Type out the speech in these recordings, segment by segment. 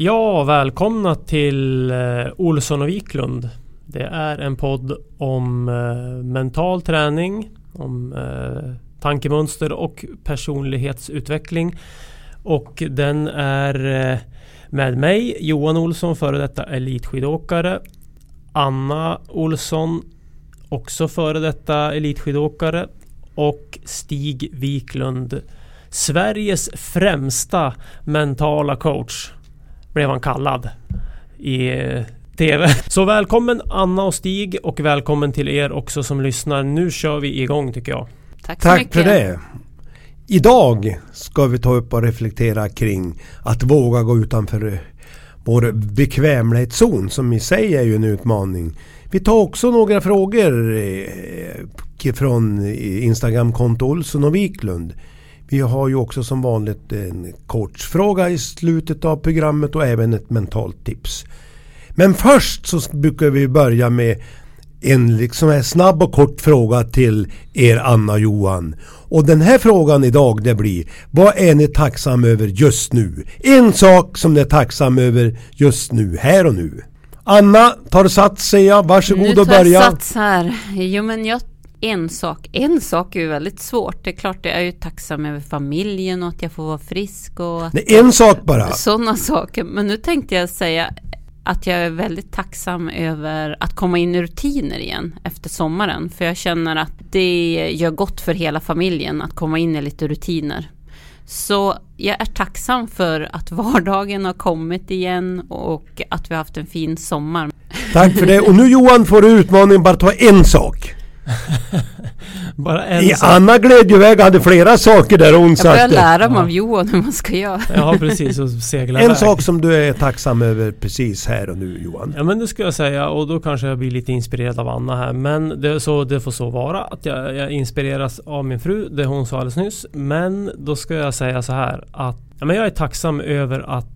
Ja, välkomna till eh, Olsson och Wiklund. Det är en podd om eh, mental träning, om eh, tankemönster och personlighetsutveckling. Och den är med mig, Johan Olsson, före detta elitskidåkare. Anna Olsson, också före detta elitskidåkare. Och Stig Wiklund, Sveriges främsta mentala coach blev han kallad i eh, TV. Så välkommen Anna och Stig och välkommen till er också som lyssnar. Nu kör vi igång tycker jag. Tack, så Tack mycket. för det. Idag ska vi ta upp och reflektera kring att våga gå utanför vår bekvämlighetszon som i sig är ju en utmaning. Vi tar också några frågor eh, från Instagramkonto Olsson och Wiklund. Vi har ju också som vanligt en coachfråga i slutet av programmet och även ett mentalt tips. Men först så brukar vi börja med en liksom här snabb och kort fråga till er Anna och Johan. Och den här frågan idag det blir Vad är ni tacksam över just nu? En sak som ni är tacksam över just nu, här och nu. Anna tar sats säger jag. Varsågod nu och tar jag börja. sats här. Jo men jag, en sak, en sak är ju väldigt svårt. Det är klart jag är ju tacksam över familjen och att jag får vara frisk och Nej, en sak bara. sådana saker. Men nu tänkte jag säga att jag är väldigt tacksam över att komma in i rutiner igen efter sommaren. För jag känner att det gör gott för hela familjen att komma in i lite rutiner. Så jag är tacksam för att vardagen har kommit igen och att vi har haft en fin sommar. Tack för det. Och nu Johan får du utmaningen bara ta en sak. Bara en I sak. Anna gled ju iväg hade flera saker där hon Jag börjar lära mig av Johan hur man ska göra. Ja precis, och segla En iväg. sak som du är tacksam över precis här och nu Johan. Ja men det ska jag säga och då kanske jag blir lite inspirerad av Anna här. Men det, så, det får så vara att jag, jag inspireras av min fru, det hon sa alldeles nyss. Men då ska jag säga så här att ja, men jag är tacksam över att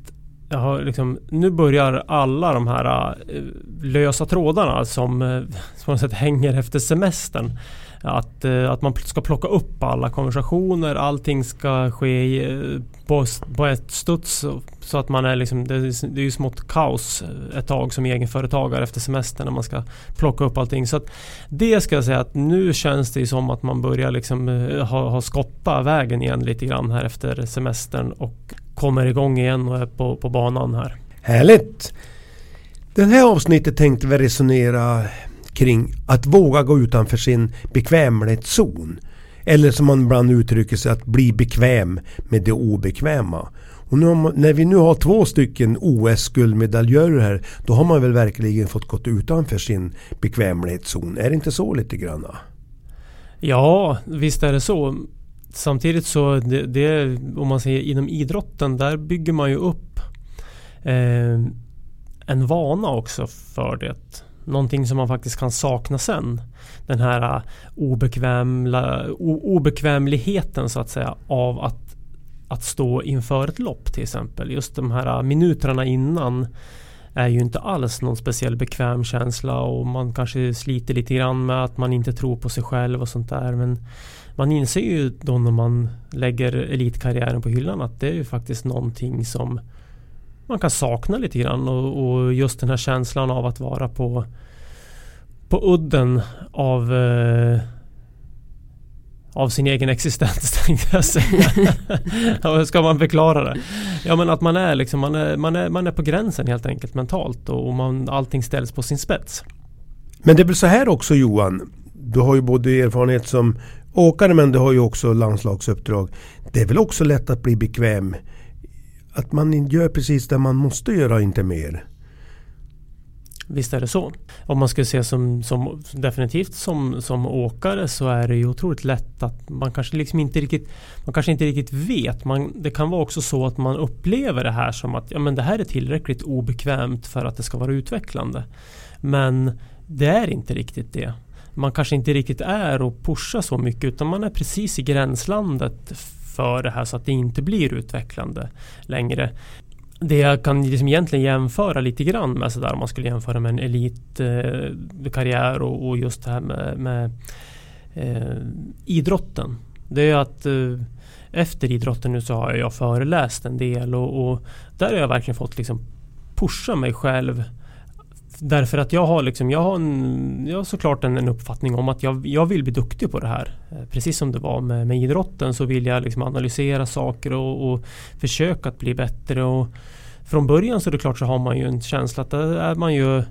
jag har liksom, nu börjar alla de här uh, lösa trådarna som eh, på något sätt hänger efter semestern. Att, uh, att man ska plocka upp alla konversationer, allting ska ske i, på, på ett studs. så- att man är liksom, det är, det är ju smått kaos ett tag som egenföretagare efter semestern när man ska plocka upp allting. Så att det ska jag säga att nu känns det ju som att man börjar liksom ha, ha skottat vägen igen lite grann här efter semestern och kommer igång igen och är på, på banan här. Härligt! Det här avsnittet tänkte vi resonera kring att våga gå utanför sin bekvämlighetszon. Eller som man ibland uttrycker sig att bli bekväm med det obekväma. Och nu när vi nu har två stycken OS-guldmedaljörer här då har man väl verkligen fått gått utanför sin bekvämlighetszon. Är det inte så lite granna? Ja, visst är det så samtidigt så det, det, om man säger inom idrotten där bygger man ju upp eh, en vana också för det. Någonting som man faktiskt kan sakna sen. Den här eh, obekvämla, o, obekvämligheten så att säga av att, att stå inför ett lopp till exempel. Just de här eh, minuterna innan är ju inte alls någon speciell bekväm känsla och man kanske sliter lite grann med att man inte tror på sig själv och sånt där. Men man inser ju då när man lägger elitkarriären på hyllan att det är ju faktiskt någonting som man kan sakna lite grann och, och just den här känslan av att vara på på udden av eh, av sin egen existens tänkte jag säga. Hur ska man förklara det? Ja men att man är liksom man är, man är, man är på gränsen helt enkelt mentalt och man, allting ställs på sin spets. Men det är väl så här också Johan. Du har ju både erfarenhet som åkare men du har ju också landslagsuppdrag. Det är väl också lätt att bli bekväm. Att man gör precis det man måste göra, inte mer. Visst är det så. Om man skulle se som, som definitivt som, som åkare så är det ju otroligt lätt att man kanske liksom inte riktigt man kanske inte riktigt vet. Man, det kan vara också så att man upplever det här som att ja, men det här är tillräckligt obekvämt för att det ska vara utvecklande. Men det är inte riktigt det. Man kanske inte riktigt är och pushar så mycket utan man är precis i gränslandet för det här så att det inte blir utvecklande längre det jag kan liksom egentligen jämföra lite grann med sådär om man skulle jämföra med en elitkarriär eh, och, och, just det här med, med eh, idrotten. Det är att eh, efter idrotten nu så har jag föreläst en del och, och där har jag verkligen fått liksom pusha mig själv Därför att jag har, liksom, jag har, en, jag har såklart en, en uppfattning om att jag, jag vill bli duktig på det här. Eh, precis som det var med, med idrotten så vill jag liksom analysera saker och, och försöka att bli bättre. Och från början så är det klart så har man ju en känsla att där är man ju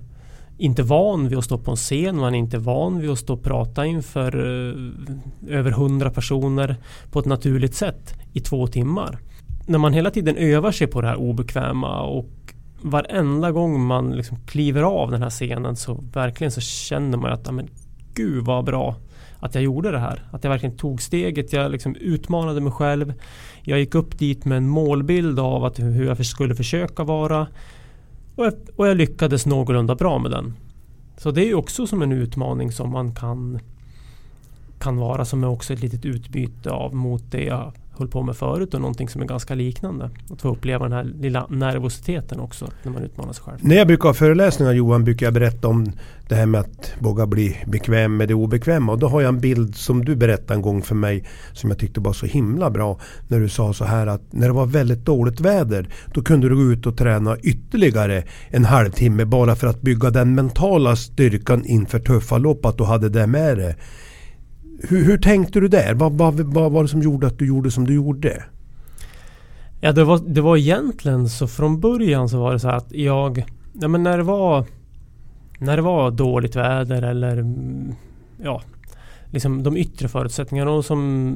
inte van vid att stå på en scen, man är inte van vid att stå och prata inför eh, över hundra personer på ett naturligt sätt i två timmar. När man hela tiden övar sig på det här obekväma och varenda gång man liksom kliver av den här scenen så verkligen så känner man att men, gud vad bra att jag gjorde det här. Att jag verkligen tog steget. Jag liksom utmanade mig själv. Jag gick upp dit med en målbild av att hur jag skulle försöka vara. Och jag, och jag lyckades någorlunda bra med den. Så det är också som en utmaning som man kan kan vara som är också ett litet utbyte av mot det jag höll på med förut och någonting som är ganska liknande. Att få uppleva den här lilla nervositeten också när man utmanar sig själv. När jag brukar ha föreläsningar Johan brukar jag berätta om det här med att våga bli bekväm med det obekväma. Och då har jag en bild som du berättade en gång för mig som jag tyckte var så himla bra. När du sa så här att när det var väldigt dåligt väder då kunde du gå ut och träna ytterligare en halvtimme bara för att bygga den mentala styrkan inför tuffa lopp. Att du hade det med dig. Hur, hur tänkte du där? Vad, vad, vad var det som gjorde att du gjorde som du gjorde? Ja, det var, det var egentligen så från början så var det så att jag... Ja, men när det var... När det var dåligt väder eller... Mm, ja, liksom de yttre förutsättningarna. Och som,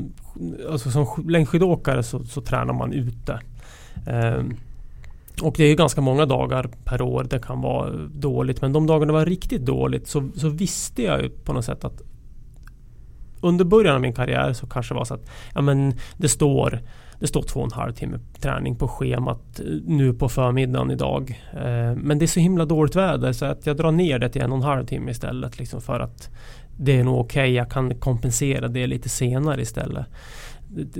alltså som längdskidåkare så, så tränar man ute. Ehm, och det är ganska många dagar per år det kan vara dåligt. Men de dagarna det var riktigt dåligt så, så visste jag ju på något sätt att under början av min karriär så kanske det var så att ja, men det står det står två och en halv timme träning på schemat eh, nu på förmiddagen idag. Eh, men det är så himla dåligt väder så att jag drar ner det till en och en halv timme istället. Liksom för att det är nog okej, okay. jag kan kompensera det lite senare istället.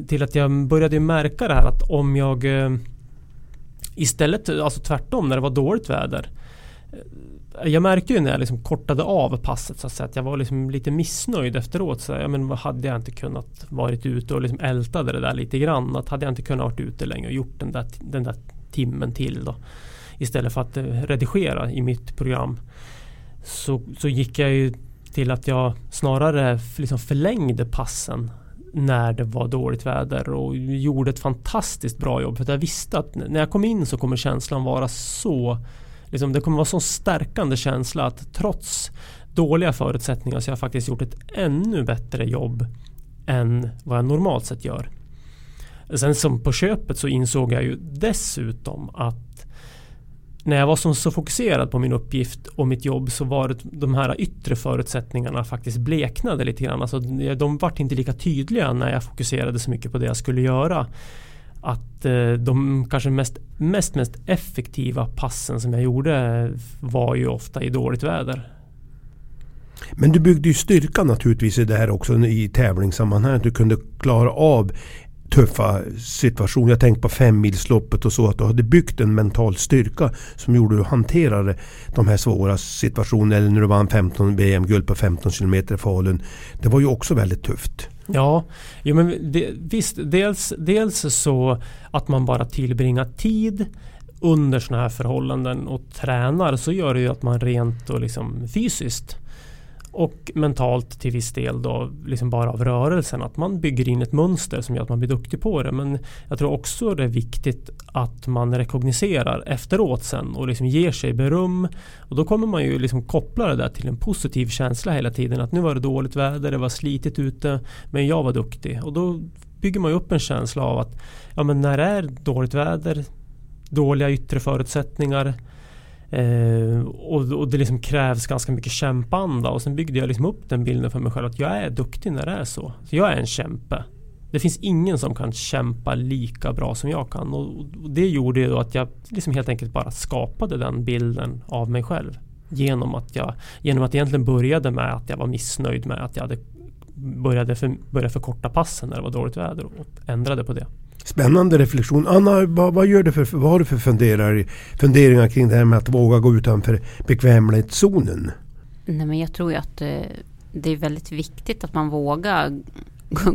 Till att jag började märka det här att om jag eh, istället, alltså tvärtom när det var dåligt väder jag märkte ju när jag liksom kortade av passet så att, säga, att jag var liksom lite missnöjd efteråt. Så jag men, hade jag inte kunnat varit ute och liksom ältade det där lite grann. Att hade jag inte kunnat varit ute längre och gjort den där, den där timmen till då. Istället för att eh, redigera i mitt program. Så, så gick jag ju till att jag snarare liksom förlängde passen när det var dåligt väder och gjorde ett fantastiskt bra jobb. För jag visste att när jag kom in så kommer känslan vara så liksom, det kommer vara så stärkande känsla att trots dåliga förutsättningar så har jag faktiskt gjort ett ännu bättre jobb än vad jag normalt sett gör. Sen som på köpet så insåg jag ju dessutom att när jag var som så fokuserad på min uppgift och mitt jobb så var det de här yttre förutsättningarna faktiskt bleknade lite grann. Alltså, de vart inte lika tydliga när jag fokuserade så mycket på det jag skulle göra. Att eh, de kanske mest, mest, mest effektiva passen som jag gjorde var ju ofta i dåligt väder. Men du byggde ju styrka naturligtvis i det här också i tävlingssammanhang. Att du kunde klara av tuffa situationer. Jag tänkte på femmilsloppet och så. Att du hade byggt en mental styrka som gjorde att du hanterade de här svåra situationerna. Eller när du vann 15 VM-guld på 15 km i Falun. Det var ju också väldigt tufft. Ja, jo, men det, visst. Dels, dels så att man bara tillbringar tid under sådana här förhållanden och tränar så gör det ju att man rent och liksom fysiskt och mentalt till viss del då liksom bara av rörelsen. Att man bygger in ett mönster som gör att man blir duktig på det. Men jag tror också det är viktigt att man rekogniserar efteråt sen och liksom ger sig beröm. Och då kommer man ju liksom koppla det där till en positiv känsla hela tiden. Att nu var det dåligt väder, det var slitigt ute men jag var duktig. Och då bygger man ju upp en känsla av att ja, men när det är dåligt väder, dåliga yttre förutsättningar Eh, och, och, det liksom krävs ganska mycket kämpanda och sen byggde jag liksom upp den bilden för mig själv att jag är duktig när det är så. så jag är en kämpe. Det finns ingen som kan kämpa lika bra som jag kan och, och det gjorde ju då att jag liksom helt enkelt bara skapade den bilden av mig själv. Genom att jag genom att egentligen började med att jag var missnöjd med att jag hade började, för, började förkorta passen när det var dåligt väder och ändrade på det. Spännande reflektion. Anna, vad, vad, gör du för, vad har du för funderar, funderingar kring det här med att våga gå utanför bekvämlighetszonen? Nej, men jag tror ju att eh, det är väldigt viktigt att man vågar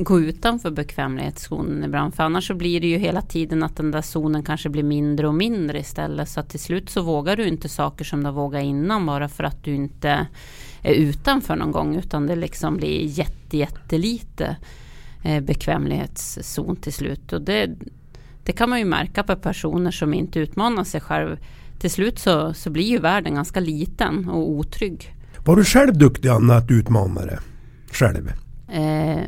gå utanför bekvämlighetszonen ibland. För annars så blir det ju hela tiden att den där zonen kanske blir mindre och mindre istället. Så att till slut så vågar du inte saker som du har vågat innan bara för att du inte är utanför någon gång. Utan det liksom blir jätte, jättelite bekvämlighetszon till slut. Och det, det kan man ju märka på personer som inte utmanar sig själv. Till slut så, så blir ju världen ganska liten och otrygg. Var du själv duktig Anna att utmana dig själv? Eh,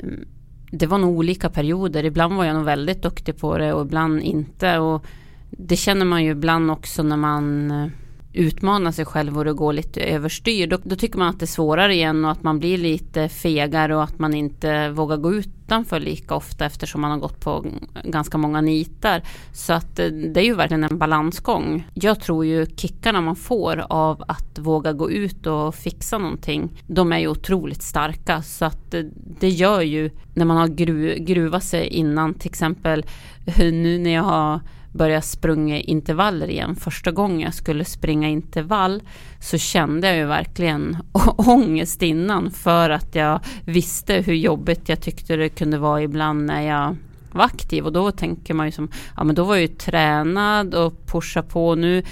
det var nog olika perioder. Ibland var jag nog väldigt duktig på det och ibland inte. Och det känner man ju ibland också när man eh, utmana sig själv och det går lite överstyr. Då, då, tycker man att det är svårare igen och att man blir lite fegare och att man inte vågar gå utanför lika ofta eftersom man har gått på ganska många nitar. Så att eh, det är ju verkligen en balansgång. Jag tror ju kickarna man får av att våga gå ut och fixa någonting, de är ju otroligt starka. Så att eh, det gör ju när man har gru, gruvat sig innan, till exempel eh, nu när jag har börja sprunga intervaller igen. Första gången jag skulle springa intervall så kände jag ju verkligen ångest innan för att jag visste hur jobbigt jag tyckte det kunde vara ibland när jag var aktiv och då tänker man ju som, ja men då var jag ju tränad och pusha på nu.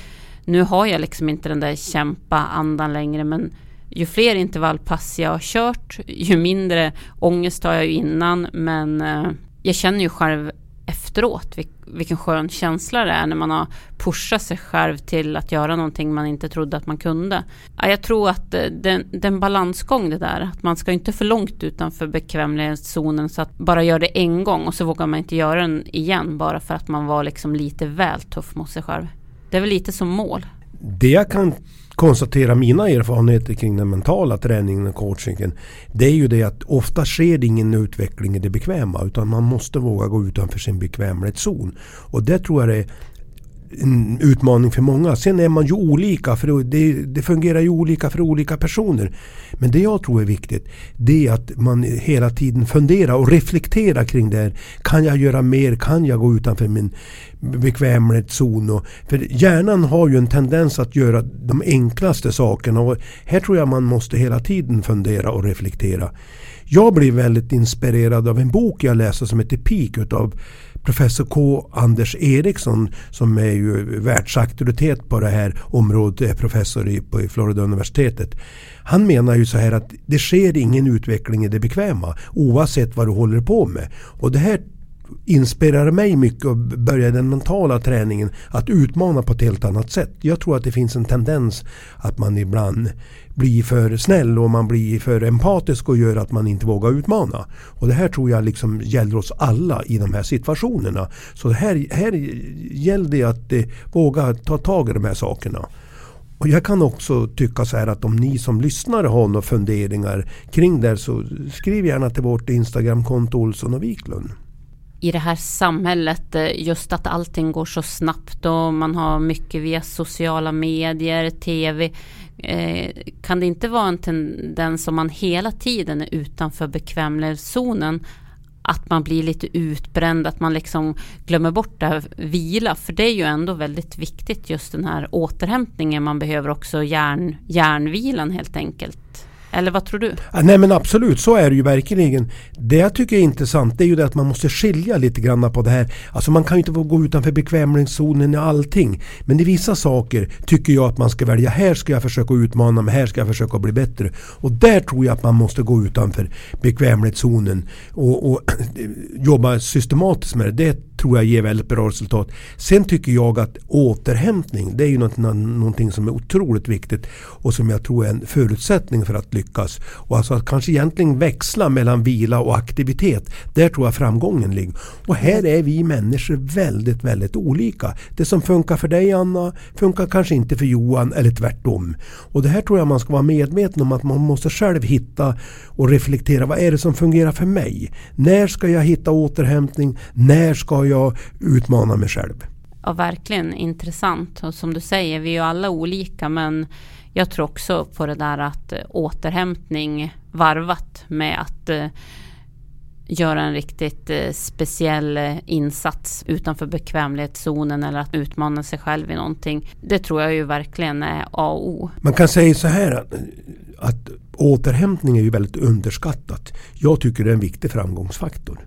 Nu har jag liksom inte den där kämpa andan längre men ju fler intervallpass jag har kört, ju mindre ångest har jag ju innan men eh, jag känner ju själv efteråt vilken skön känsla det är när man har pushat sig själv till att göra någonting man inte trodde att man kunde. Jag tror att eh, den, det är en balansgång det där, att man ska inte för långt utanför bekvämlighetszonen så att bara göra det en gång och så vågar man inte göra den igen bara för att man var liksom lite väl tuff mot sig själv. Det är väl lite som mål. Det jag kan konstatera mina erfarenheter kring den mentala träningen och coachingen. Det är ju det att ofta sker det ingen utveckling i det bekväma utan man måste våga gå utanför sin bekvämlighetszon. Och det tror jag det är en utmaning för många. Sen är man ju olika, för det, det, fungerar ju olika för olika personer. Men det jag tror är viktigt, det är att man hela tiden funderar och reflekterar kring det här. Kan jag göra mer? Kan jag gå utanför min bekvämlighetszon? Och, för hjärnan har ju en tendens att göra de enklaste sakerna och här tror jag man måste hela tiden fundera och reflektera. Jag blev väldigt inspirerad av en bok jag läste som heter Peak utav professor K. Anders Eriksson som är ju världsauktoritet på det här området, är professor i, på Florida universitetet. Han menar ju så här att det sker ingen utveckling i det bekväma oavsett vad du håller på med. Och det här inspirerar mig mycket och började den mentala träningen att utmana på ett helt annat sätt. Jag tror att det finns en tendens att man ibland blir för snäll och man blir för empatisk och gör att man inte vågar utmana. Och det här tror jag liksom gäller oss alla i de här situationerna. Så här, här gäller det att eh, våga ta tag i de här sakerna. Och jag kan också tycka så här att om ni som lyssnar har några funderingar kring det så skriv gärna till vårt Instagramkonto Olsson och Wiklund i det här samhället, eh, just att allting går så snabbt och man har mycket via sociala medier, tv. Eh, kan det inte vara en tendens om man hela tiden är utanför bekvämlighetszonen att man blir lite utbränd, att man liksom glömmer bort det här vila. För det är ju ändå väldigt viktigt just den här återhämtningen. Man behöver också hjärn, hjärnvilan helt enkelt. Eller vad tror du? Nej men absolut, så är det ju verkligen. Det jag tycker är intressant det är ju det att man måste skilja lite grann på det här. Alltså man kan ju inte gå utanför bekvämlighetszonen i allting. Men i vissa saker tycker jag att man ska välja. Här ska jag försöka utmana mig, här ska jag försöka bli bättre. Och där tror jag att man måste gå utanför bekvämlighetszonen och, och jobba systematiskt med det. Det tror jag ger väldigt bra resultat. Sen tycker jag att återhämtning det är ju någonting, någonting som är otroligt viktigt och som jag tror är en förutsättning för att lyckas. Och alltså att kanske egentligen växla mellan vila och aktivitet. Där tror jag framgången ligger. Och här är vi människor väldigt, väldigt olika. Det som funkar för dig Anna funkar kanske inte för Johan eller tvärtom. Och det här tror jag man ska vara medveten om att man måste själv hitta och reflektera. Vad är det som fungerar för mig? När ska jag hitta återhämtning? När ska jag utmana mig själv? Ja, verkligen intressant. Och som du säger, vi är ju alla olika men jag tror också på det där att eh, återhämtning varvat med att eh, göra en riktigt eh, speciell insats utanför bekvämlighetszonen eller att utmana sig själv i någonting. Det tror jag ju verkligen är A och O. Man kan säga så här att, att återhämtning är ju väldigt underskattat. Jag tycker det är en viktig framgångsfaktor.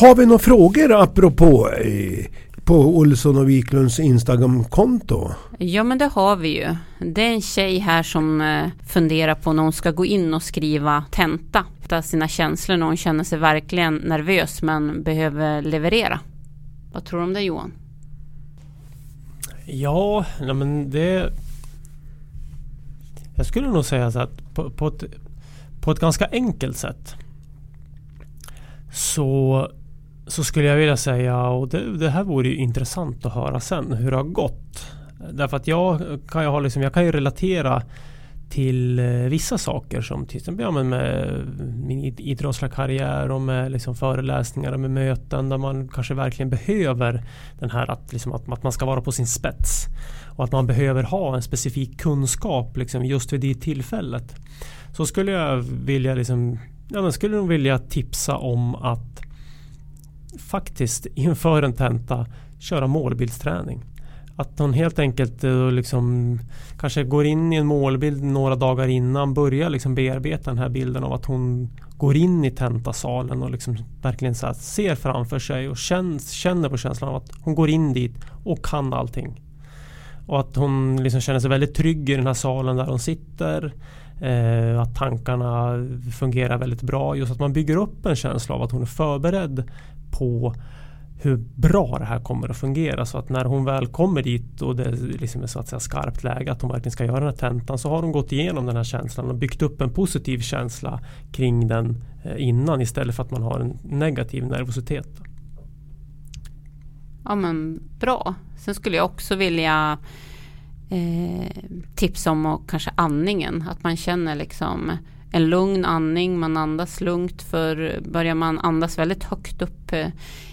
Har vi några frågor apropå eh, på Olsson och Wiklunds Instagramkonto? Ja men det har vi ju. Det är en tjej här som eh, funderar på när hon ska gå in och skriva tenta. Sina känslor när hon känner sig verkligen nervös men behöver leverera. Vad tror du om det Johan? Ja, men det... Jag skulle nog säga så att på, på, ett, på ett ganska enkelt sätt så, så skulle jag vilja säga, och det, det här vore ju intressant att höra sen, hur det har gått. Därför att jag kan ju, ha liksom, jag kan ju relatera till eh, vissa saker som till exempel ja, men med min idrottsliga karriär och med liksom föreläsningar och med möten där man kanske verkligen behöver den här att, liksom att, att man ska vara på sin spets och att man behöver ha en specifik kunskap liksom just vid det tillfället. Så skulle jag vilja liksom, ja, men skulle nog vilja tipsa om att faktiskt inför en tenta köra målbildsträning. Att hon helt enkelt eh, liksom kanske går in i en målbild några dagar innan, börjar liksom bearbeta den här bilden av att hon går in i tentasalen och liksom verkligen så ser framför sig och känns, känner på känslan av att hon går in dit och kan allting. Och att hon liksom känner sig väldigt trygg i den här salen där hon sitter. Eh, att tankarna fungerar väldigt bra. Just att man bygger upp en känsla av att hon är förberedd på hur bra det här kommer att fungera. Så att när hon väl kommer dit och det liksom är så att säga skarpt läge att hon verkligen ska göra den här tentan så har hon gått igenom den här känslan och byggt upp en positiv känsla kring den eh, innan istället för att man har en negativ nervositet. Ja men bra. Sen skulle jag också vilja eh, tipsa om och kanske andningen. Att man känner liksom en lugn andning, man andas lugnt för börjar man andas väldigt högt upp eh,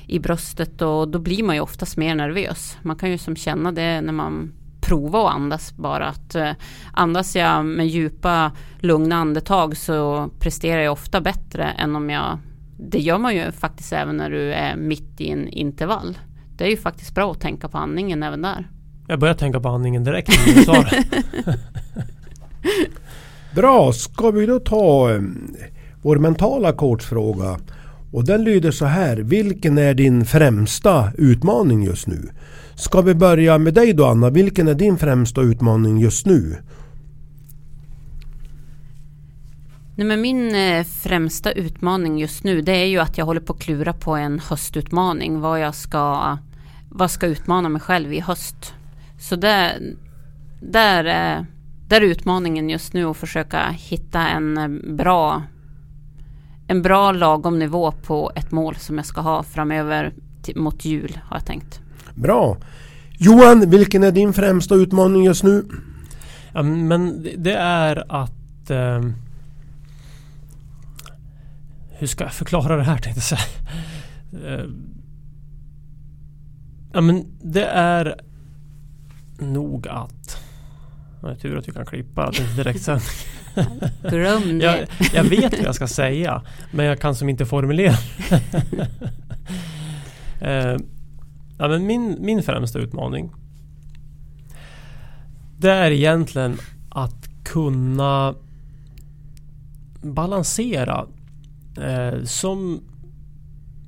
i bröstet och då blir man ju oftast mer nervös. Man kan ju som känna det när man provar att andas bara att eh, andas jag med djupa lugna andetag så presterar jag ofta bättre än om jag det gör man ju faktiskt även när du är mitt i en intervall. Det är ju faktiskt bra att tänka på andningen även där. Jag börjar tänka på andningen direkt när du sa det. Bra, ska vi då ta eh, vår mentala coachfråga. Och den lyder så här. Vilken är din främsta utmaning just nu? Ska vi börja med dig då Anna? Vilken är din främsta utmaning just nu? Nej, men min eh, främsta utmaning just nu det är ju att jag håller på att klura på en höstutmaning. Vad jag ska, vad ska utmana mig själv i höst. Så där, där, eh, där är utmaningen just nu att försöka hitta en eh, bra en bra lagom nivå på ett mål som jag ska ha framöver mot jul har jag tänkt. Bra. Johan, vilken är din främsta utmaning just nu? Ja, men det är att eh, Hur ska jag förklara det här tänkte jag säga. Eh, ja men det är nog att det är tur att vi kan klippa direkt sen. Glöm det. jag, jag vet vad jag ska säga men jag kan som inte formulera. eh, ja, men min, min främsta utmaning det är egentligen att kunna balansera eh, som,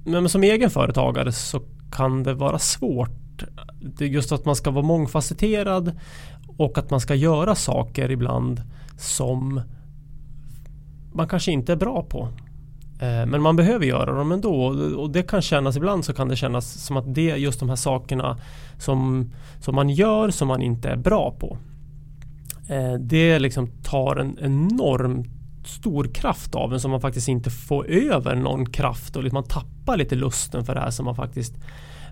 men som egen företagare så kan det vara svårt. Det är just att man ska vara mångfacetterad och att man ska göra saker ibland som man kanske inte är bra på. Eh, men man behöver göra dem ändå och det kan kännas ibland så kan det kännas som att det är just de här sakerna som, som man gör som man inte är bra på. Eh, det liksom tar en enorm stor kraft av en som man faktiskt inte får över någon kraft och liksom man tappar lite lusten för det här som man faktiskt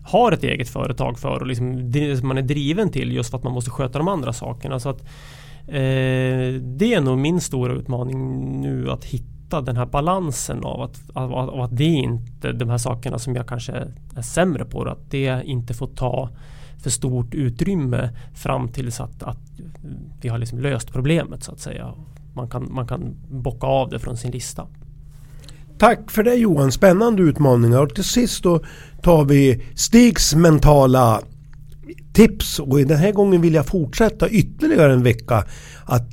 har ett eget företag för och liksom man är driven till just för att man måste sköta de andra sakerna. Så att, eh, det är nog min stora utmaning nu att hitta den här balansen av att, av, av att det inte, de här sakerna som jag kanske är sämre på, att det inte får ta för stort utrymme fram tills att, att vi har liksom löst problemet så att säga. Man kan, man kan bocka av det från sin lista. Tack för det Johan, spännande utmaningar. Och till sist då tar vi Stigs mentala tips. Och den här gången vill jag fortsätta ytterligare en vecka. Att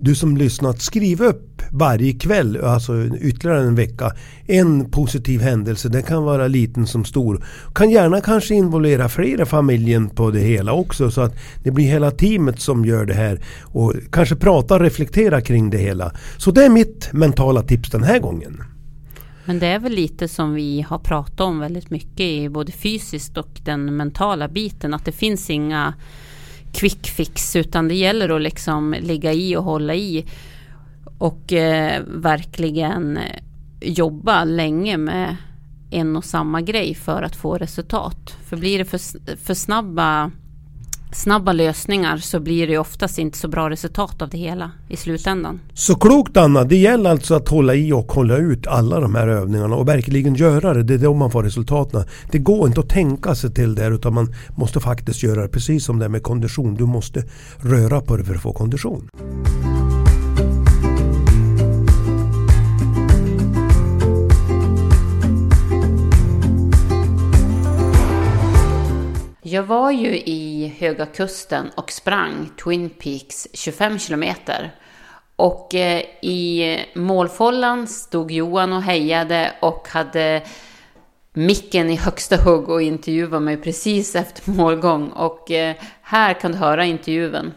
du som lyssnat skriv upp varje kväll, alltså ytterligare en vecka, en positiv händelse. Den kan vara liten som stor. Kan gärna kanske involvera flera familjen på det hela också så att det blir hela teamet som gör det här och kanske prata och reflektera kring det hela. Så det är mitt mentala tips den här gången. Men det är väl lite som vi har pratat om väldigt mycket i både fysiskt och den mentala biten. Att det finns inga quick fix utan det gäller att liksom ligga i och hålla i. och eh, verkligen eh, jobba länge med en och samma grej för att få resultat. För blir det för, för snabba snabba lösningar så blir det oftast inte så bra resultat av det hela i slutändan. Så klokt Anna, det gäller alltså att hålla i och hålla ut alla de här övningarna och verkligen göra det. Det är då man får resultaten. Det går inte att tänka sig till det utan man måste faktiskt göra det precis som det är med kondition. Du måste röra på dig för att få kondition. Jag var ju i Höga Kusten och sprang Twin Peaks 25 kilometer. Och eh, i målfållan stod Johan och hejade och hade micken i högsta hugg och intervjuade mig precis efter målgång. Och eh, här kan du höra intervjun.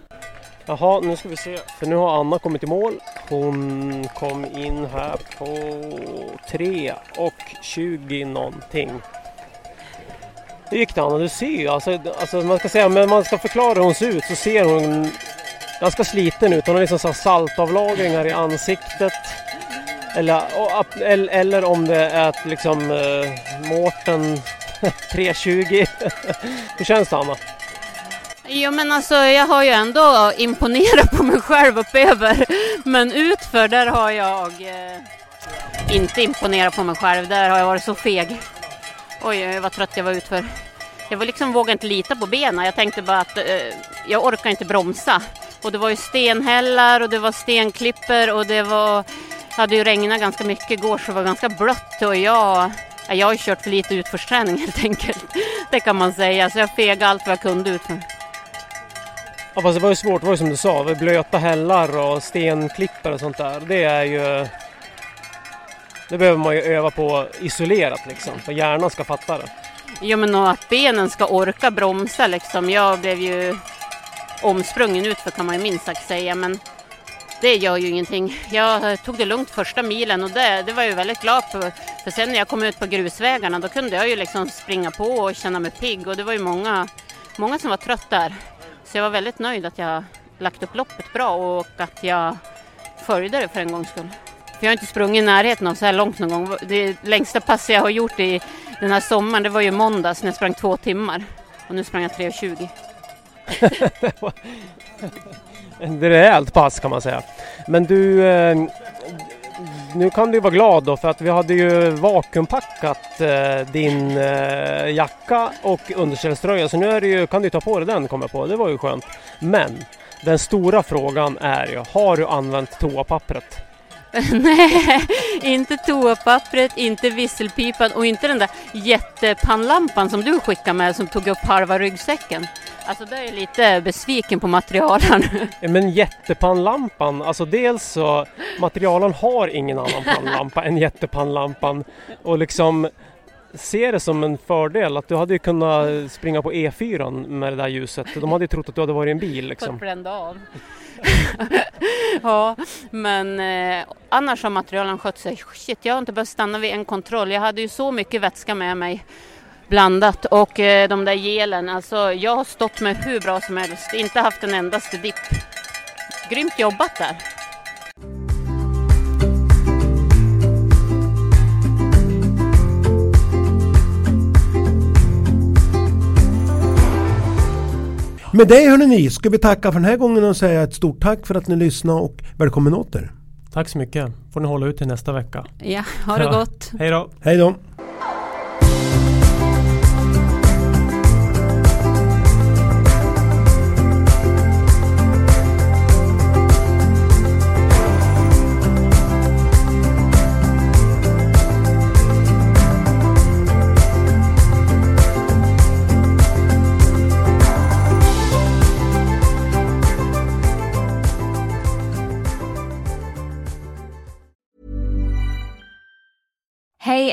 Jaha, nu ska vi se. För nu har Anna kommit i mål. Hon kom in här på 3 och 20 någonting. Hur gick det Anna? Du ser ju alltså, alltså man ska säga, men man ska förklara hur hon ser ut så ser hon ganska sliten ut. Hon har liksom så saltavlagringar i ansiktet. Eller, eller, eller om det är liksom uh, Mårten 320. hur känns det Anna? Jo men alltså jag har ju ändå imponerat på mig själv uppöver. Men utför där har jag eh, inte imponerat på mig själv. Där har jag varit så feg. Oj, oj, vad trött jag var utför. Jag var liksom vågade inte lita på benen. Jag tänkte bara att eh, jag orkar inte bromsa. Och det var ju stenhällar och det var stenklipper och det var... Det hade ju regnat ganska mycket igår så det var ganska blött och jag... Jag har ju kört för lite utförsträning helt enkelt. Det kan man säga. Så jag fegade allt vad jag kunde utför. Ja fast det var ju svårt, det var ju som du sa, blöta hällar och stenklippor och sånt där. Det är ju... Det behöver man ju öva på isolerat liksom, för hjärnan ska fatta det. Ja men och att benen ska orka bromsa liksom. Jag blev ju omsprungen ut för kan man ju minst sagt säga men det gör ju ingenting. Jag tog det lugnt första milen och det, det var jag ju väldigt glad för. För sen när jag kom ut på grusvägarna då kunde jag ju liksom springa på och känna mig pigg och det var ju många, många som var trött där. Så jag var väldigt nöjd att jag lagt upp loppet bra och att jag följde det för en gångs skull. För jag har inte sprungit i närheten av så här långt någon gång. Det längsta passet jag har gjort i den här sommaren det var ju måndags när jag sprang två timmar. Och nu sprang jag 3.20. Ett rejält pass kan man säga. Men du, eh, nu kan du vara glad då för att vi hade ju vakuumpackat eh, din eh, jacka och underställströja så nu är det ju, kan du ta på dig den kommer jag på. Det var ju skönt. Men den stora frågan är ju, har du använt toapappret? Nej, inte toapappret, inte visselpipan och inte den där jättepannlampan som du skickade med som tog upp halva ryggsäcken. Alltså där är jag lite besviken på materialen. Men jättepannlampan, alltså dels så materialen har ingen annan pannlampa än jättepannlampan och liksom Se det som en fördel att du hade kunnat springa på E4 med det där ljuset. De hade ju trott att du hade varit i en bil. Liksom. Fått brända av. ja, men eh, annars har materialen skött sig. Shit, jag har inte behövt stanna vid en kontroll. Jag hade ju så mycket vätska med mig blandat och eh, de där gelen, alltså jag har stått med hur bra som helst, inte haft en endaste dipp. Grymt jobbat där! Med det hörni ska vi tacka för den här gången och säga ett stort tack för att ni lyssnade och välkommen åter. Tack så mycket. Får ni hålla ut till nästa vecka. Ja, ha det ja. gott. Hej då. Hej då.